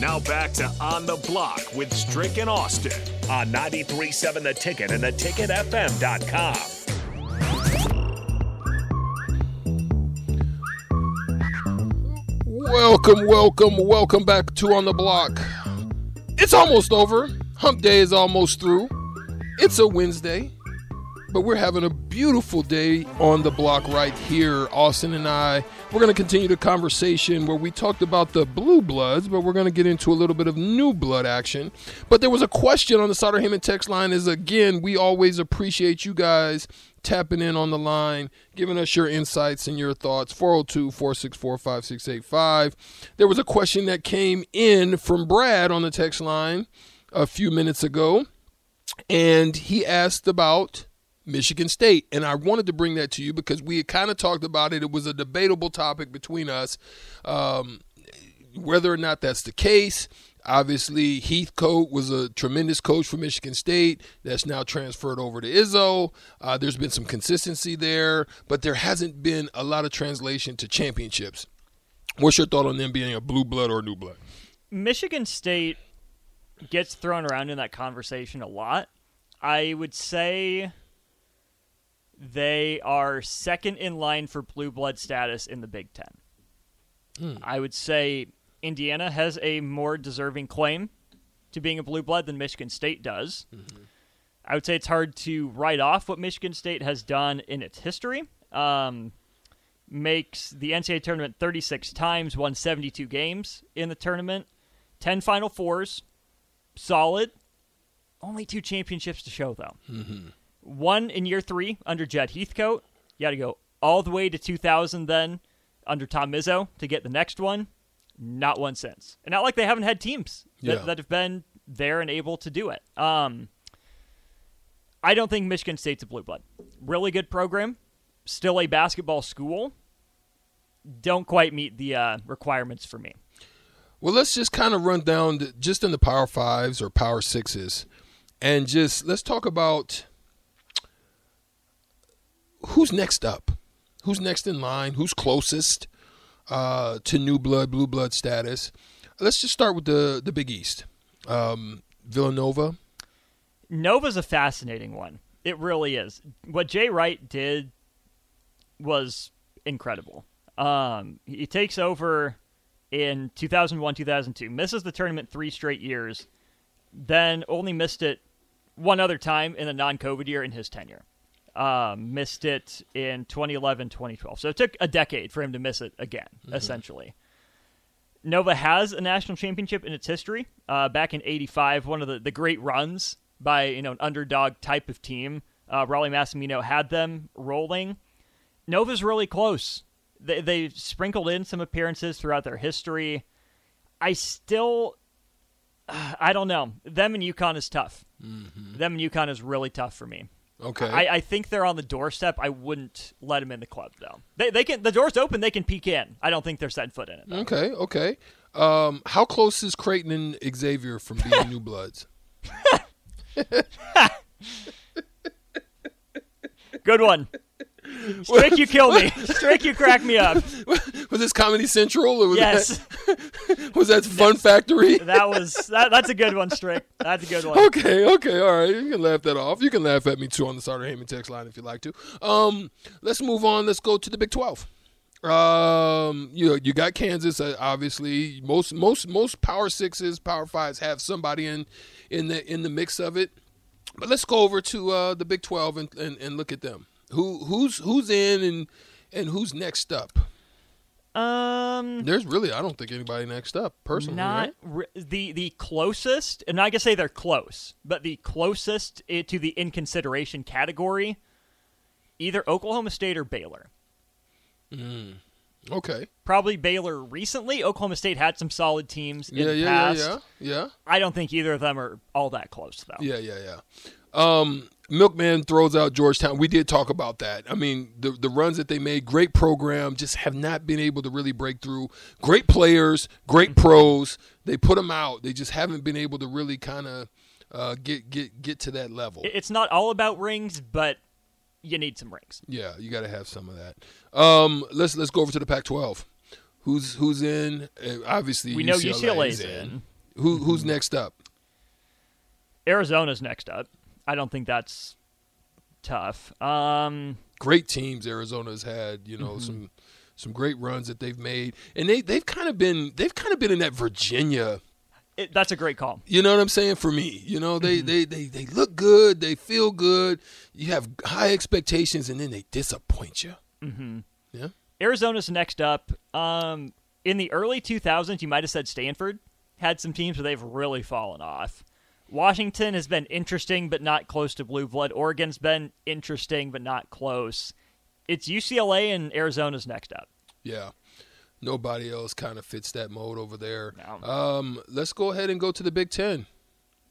Now back to On the Block with Strick and Austin on 93.7 The Ticket and theticketfm.com. Welcome, welcome, welcome back to On the Block. It's almost over. Hump Day is almost through. It's a Wednesday, but we're having a beautiful day on the block right here. Austin and I, we're going to continue the conversation where we talked about the blue bloods, but we're going to get into a little bit of new blood action. But there was a question on the Sauter Heyman text line is again, we always appreciate you guys tapping in on the line, giving us your insights and your thoughts. 402 464 5685. There was a question that came in from Brad on the text line a few minutes ago, and he asked about Michigan State. And I wanted to bring that to you because we had kind of talked about it. It was a debatable topic between us. Um, whether or not that's the case, Obviously, Heathcote was a tremendous coach for Michigan State. That's now transferred over to Izzo. Uh, there's been some consistency there, but there hasn't been a lot of translation to championships. What's your thought on them being a blue blood or a new blood? Michigan State gets thrown around in that conversation a lot. I would say they are second in line for blue blood status in the Big Ten. Hmm. I would say Indiana has a more deserving claim to being a blue blood than Michigan State does. Mm-hmm. I would say it's hard to write off what Michigan State has done in its history. Um, makes the NCAA tournament 36 times, won 72 games in the tournament, 10 Final Fours, solid. Only two championships to show, though. Mm-hmm. One in year three under Jud Heathcote. You got to go all the way to 2000 then under Tom Izzo to get the next one. Not one since. And not like they haven't had teams that, yeah. that have been there and able to do it. Um, I don't think Michigan State's a blue blood. Really good program. Still a basketball school. Don't quite meet the uh, requirements for me. Well, let's just kind of run down the, just in the Power Fives or Power Sixes, and just let's talk about who's next up, who's next in line, who's closest uh, to new blood, blue blood status. Let's just start with the the Big East. Um, Villanova. Nova's a fascinating one. It really is. What Jay Wright did was incredible. Um, he takes over in 2001, 2002, misses the tournament three straight years, then only missed it one other time in a non-COVID year in his tenure. Um, missed it in 2011, 2012. So it took a decade for him to miss it again, mm-hmm. essentially. Nova has a national championship in its history. Uh, back in '85, one of the, the great runs by you know an underdog type of team. Uh, Rollie Massimino had them rolling. Nova's really close. They they sprinkled in some appearances throughout their history. I still, uh, I don't know. Them and UConn is tough. Mm-hmm. Them and UConn is really tough for me. Okay. I, I, think they're on the doorstep. I wouldn't let them in the club though. They they can the door's open. They can peek in. I don't think they're setting foot in it. Though. Okay. Okay. Um, how close is Creighton and Xavier from being new bloods? Good one. Strick, you kill me. Strick, you crack me up. Was this Comedy Central? Or was yes. That, was that Fun Factory? that was that, That's a good one, Strick. That's a good one. Okay, okay, all right. You can laugh that off. You can laugh at me too on the Sauter Heyman text line if you like to. Um, let's move on. Let's go to the Big Twelve. Um, you know, you got Kansas. Uh, obviously, most most most Power Sixes, Power Fives have somebody in in the in the mix of it. But let's go over to uh, the Big Twelve and, and, and look at them. Who who's who's in and and who's next up? Um, there's really I don't think anybody next up personally. Not right? re- the the closest, and I can say they're close, but the closest to the in consideration category, either Oklahoma State or Baylor. Mm. Okay. Probably Baylor recently. Oklahoma State had some solid teams in yeah, the yeah, past. Yeah, yeah, yeah. I don't think either of them are all that close, though. Yeah, yeah, yeah. Um, Milkman throws out Georgetown. We did talk about that. I mean, the the runs that they made, great program, just have not been able to really break through. Great players, great pros. They put them out. They just haven't been able to really kind of uh, get get get to that level. It's not all about rings, but you need some rings. Yeah, you got to have some of that. Um, let's let's go over to the Pac-12. Who's who's in? Uh, obviously, we know UCLA's, UCLA's in. in. Who who's next up? Arizona's next up. I don't think that's tough. Um, Great teams Arizona's had. You know some some great runs that they've made, and they they've kind of been they've kind of been in that Virginia. it, that's a great call. You know what I'm saying? For me, you know they they they they look good, they feel good. You have high expectations, and then they disappoint you. Mm-hmm. Yeah. Arizona's next up. Um, in the early 2000s, you might have said Stanford had some teams where they've really fallen off. Washington has been interesting, but not close to blue blood. Oregon's been interesting, but not close. It's UCLA and Arizona's next up. Yeah. Nobody else kind of fits that mode over there. No. Um, let's go ahead and go to the Big Ten.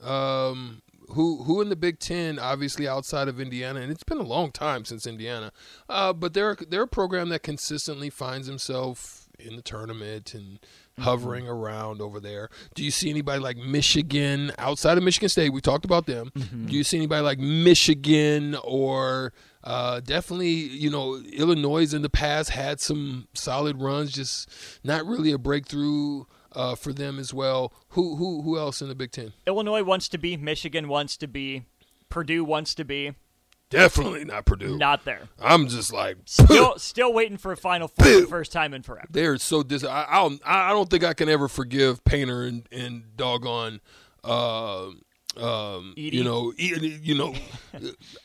Um, who who in the Big Ten? Obviously outside of Indiana, and it's been a long time since Indiana. Uh, but they're they're a program that consistently finds himself in the tournament and hovering around over there. Do you see anybody like Michigan outside of Michigan State? We talked about them. Do you see anybody like Michigan or uh, definitely, you know, Illinois in the past had some solid runs, just not really a breakthrough uh, for them as well. Who who who else in the Big Ten? Illinois wants to be, Michigan wants to be, Purdue wants to be. Definitely not Purdue. Not there. I'm just like Still, still waiting for a Final Four for the first time in forever. they're so dis. I, I'll, I don't think I can ever forgive Painter and, and doggone. Uh, um, Edey? you know, you know,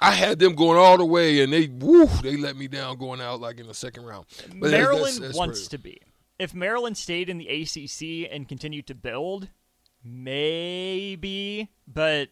I had them going all the way, and they, woo, they let me down going out like in the second round. But Maryland that's- that's wants where- to be. If Maryland stayed in the ACC and continued to build, maybe, but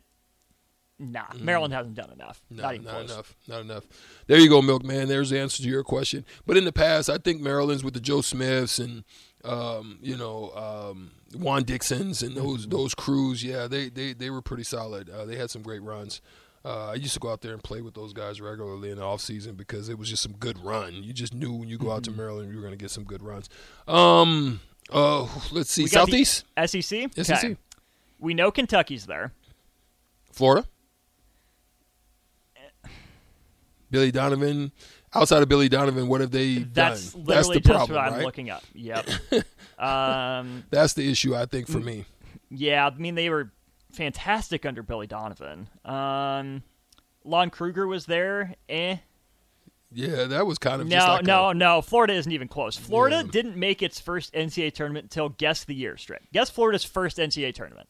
nah, Maryland hasn't done enough. Mm. No, not even not enough. Not enough. There you go, Milkman. There's the answer to your question. But in the past, I think Maryland's with the Joe Smiths and um, you know um, Juan Dixons and those those crews. Yeah, they they they were pretty solid. Uh, they had some great runs. Uh, I used to go out there and play with those guys regularly in the off season because it was just some good run. You just knew when you go out to Maryland, you were going to get some good runs. Um, uh, let's see, Southeast, SEC. SEC, Okay. We know Kentucky's there. Florida. Billy Donovan. Outside of Billy Donovan, what have they That's done? literally That's the just problem, what I'm right? looking up. Yep. um, That's the issue, I think, for Mm. me. yeah, I mean they were fantastic under Billy Donovan. Um, Lon Kruger was there. Eh. Yeah, that was kind of just No, like no, a, no. Florida isn't even close. Florida Yeah. didn't make its first NCAA tournament until guess the year straight. Guess Florida's first NCAA tournament.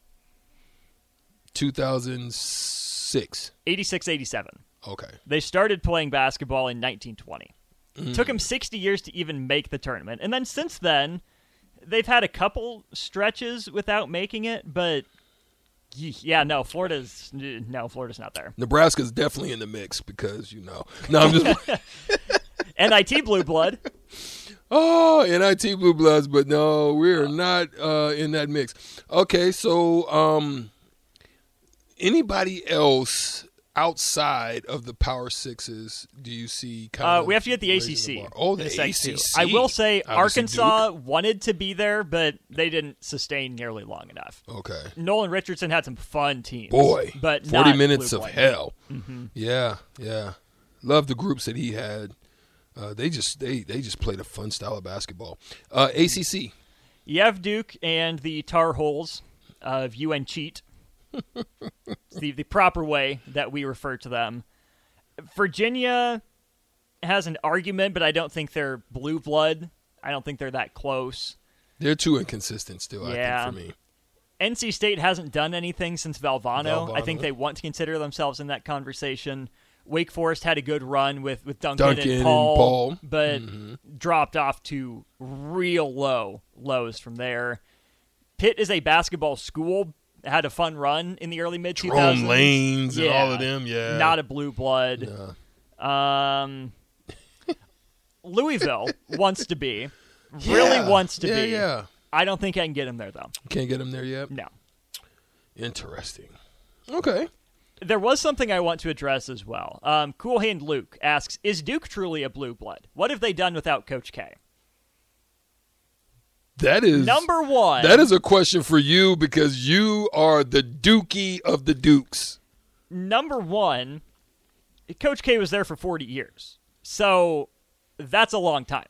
2006. 86 87. Okay. They started playing basketball in 1920. Mm. Took them 60 years to even make the tournament. And then since then, they've had a couple stretches without making it, but yeah, no, Florida's no, Florida's not there. Nebraska's definitely in the mix because, you know. No, I'm just. NIT Blue Blood. oh, NIT Blue Bloods, but no, we're not uh, in that mix. Okay, so um, anybody else outside of the Power Sixes do you see kind Uh, of. we have to get the ACC. Oh, the. ACC. I will say Obviously Arkansas wanted to be there, but they didn't sustain nearly long enough. Okay. Nolan Richardson had some fun teams. Boy, but 40 not minutes of Blood. hell. Mm-hmm. Yeah, yeah. Love the groups that he had. Uh, they just they they just played a fun style of basketball. Uh, ACC. You have Duke and the Tar Holes of UN Cheat. The, the proper way that we refer to them. Virginia has an argument, but I don't think they're blue blood. I don't think they're that close. They're too inconsistent still. Yeah. I think for me. NC State hasn't done anything since Valvano. I think they want to consider themselves in that conversation. Wake Forest had a good run with, with Duncan, Duncan and and Paul, Paul. Mm-hmm. but dropped off to real low lows from there. Pitt is a basketball school. Had a fun run in the early mid 2000s. Jerome Lanes and all of them. Yeah. Not a blue blood. Um, Louisville wants to be. Really Yeah. wants to yeah, be. Yeah. I don't think I can get him there though. Can't get him there yet. No. Interesting. Okay. There was something I want to address as well. Um, cool Hand Luke asks, "Is Duke truly a blue blood? What have they done without Coach K?" That is Number one. That is a question for you because you are the Dookie of the Dukes. number one. Coach K was there for forty years, so that's a long time.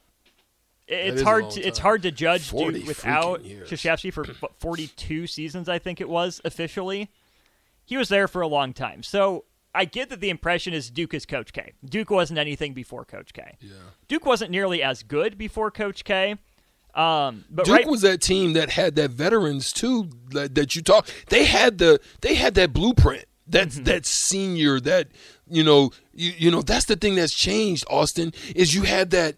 It's hard. To, it's hard to judge 40 Duke without. Krzyzewski for 42 seasons. I think it was officially. He was there for a long time, so I get that the impression is Duke is Coach K. Duke wasn't anything before Coach K. Yeah. Duke wasn't nearly as good before Coach K. Um, but Duke right, was that team that had that veterans too that, that you talk. They had the they had that blueprint. That's Mm-hmm. that senior that you know you you know that's the thing that's changed. Austin is you had that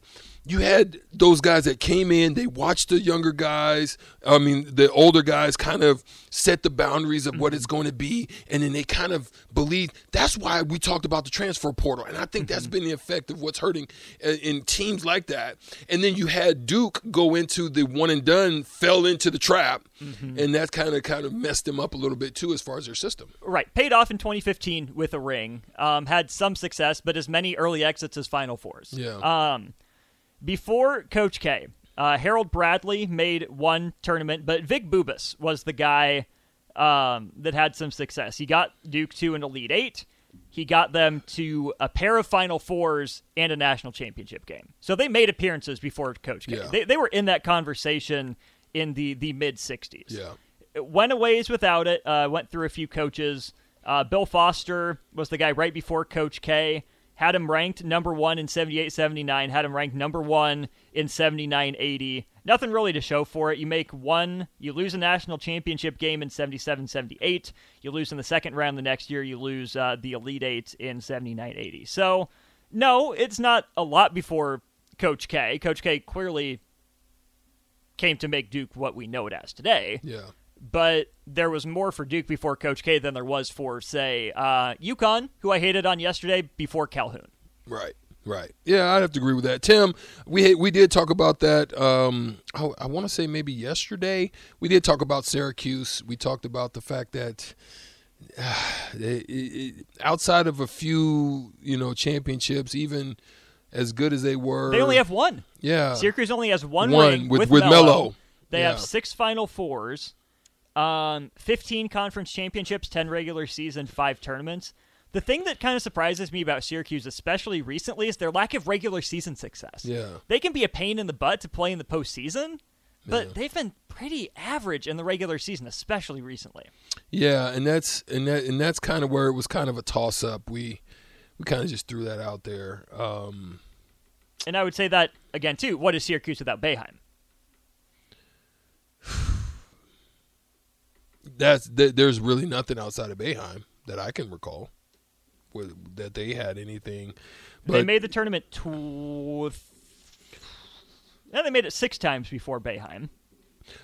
you had those guys that came in. They watched the younger guys. I mean the older guys kind of set the boundaries of what Mm-hmm. it's going to be, and then they kind of believe. That's why we talked about the transfer portal, and I think that's been the effect of what's hurting uh, in teams like that. And then you had Duke go into the one and done, fell into the trap, and that kind of kind of messed them up a little bit too as far as their system. right paid off in 2015 with a ring. Um, had some success, but as many early exits as Final Fours. Yeah. Um, before Coach K, uh, Harold Bradley made one tournament, but Vic Bubas was the guy um, that had some success. He got Duke to an Elite Eight. He got them to a pair of Final Fours and a national championship game. So they made appearances before Coach K. Yeah. They, they were in that conversation in the, the mid 60s. Yeah. It went a ways without it. Uh, went through a few coaches. Uh, Bill Foster was the guy right before Coach K. Had him ranked number one in 78 79. Had him ranked number one in 79 80. Nothing really to show for it. You make one, you lose a national championship game in 77 78. You lose in the second round the next year. You lose uh, the Elite Eight in 79 80. So, no, it's not a lot before Coach K. Coach K clearly came to make Duke what we know it as today Yeah. But there was more for Duke before Coach K than there was for, say, uh, UConn, who I hated on yesterday, before Calhoun. Right. Right. Yeah, I'd have to agree with that. Tim, we we did talk about that. Um, I, I want to say maybe yesterday we did talk about Syracuse. We talked about the fact that it, it, outside of a few, you know, championships, even as good as they were, They only have one. yeah, Syracuse only has one, One ring with- with, with Melo. Melo. They Yeah. have six Final Fours, um, 15 conference championships, 10 regular season, five tournaments. The thing that kind of surprises me about Syracuse, especially recently, is their lack of regular season success. Yeah. They can be a pain in the butt to play in the postseason, but they've been pretty average in the regular season, especially recently. Yeah, and that's and that and that's kind of where it was kind of a toss up. We we kind of just threw that out there. Um, And I would say that again too. What is Syracuse without Boeheim? That's th- there's really nothing outside of Boeheim that I can recall where, that they had anything. But they made the tournament tw- yeah, they made it six times before Boeheim.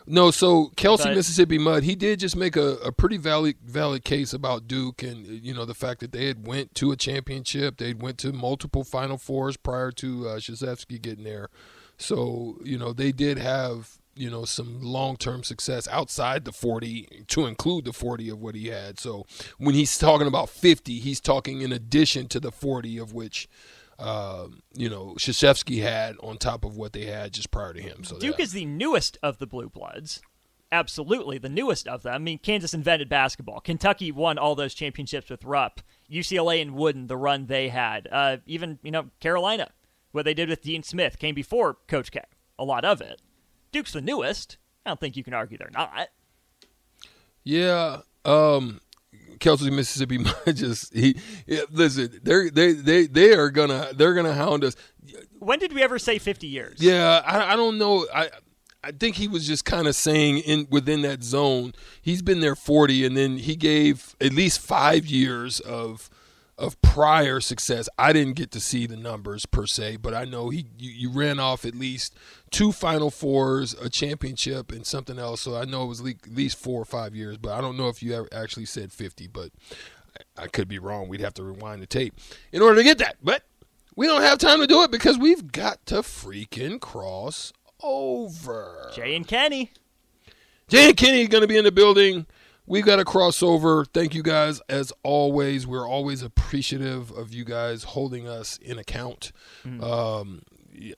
no, so Kelsey, But- Mississippi Mud, he did just make a, a pretty valid valid case about Duke and you know the fact that they had went to a championship, they went to multiple Final Fours prior to uh, getting there. So you know they did have you know some long term success outside the forty to include the forty of what he had. So when he's talking about fifty, he's talking in addition to the forty of which. Uh, you know, Krzyzewski had on top of what they had just prior to him. So Duke yeah. is the newest of the Blue Bloods. Absolutely, the newest of them. I mean, Kansas invented basketball. Kentucky won all those championships with Rupp. UCLA and Wooden, the run they had. Uh, even you know Carolina, what they did with Dean Smith came before Coach K. A lot of it. Duke's the newest. I don't think you can argue they're not. Yeah, um, Kelsey, Mississippi, might just he, yeah, listen. They're they they they are gonna they're gonna hound us. When did we ever say 50 years? Yeah, I I don't know. I I think he was just kind of saying in within that zone. He's been there forty, and then he gave at least five years of of prior success. I didn't get to see the numbers per se, but I know he you, you ran off at least two Final Fours, a championship, and something else. So I know it was le- at least four or five years, but I don't know if you ever actually said fifty. But I could be wrong. We'd have to rewind the tape in order to get that. But we don't have time to do it because we've got to freaking cross over. Jay and Kenny. Jay and Kenny is going to be in the building. We've got a crossover. Thank you guys as always. We're always appreciative of you guys holding us in account. Um,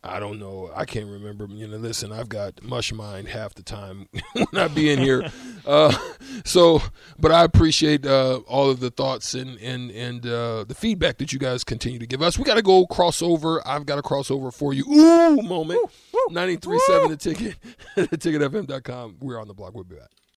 I don't know. I can't remember. You know, listen, I've got mush mind half the time when I be in here. Uh, so, but I appreciate uh, all of the thoughts and and and uh, the feedback that you guys continue to give us. We got to go crossover. I've got a crossover for you. Ooh, moment. 93.7 the ticket, the ticketfm.com. We're on the block. We'll be back.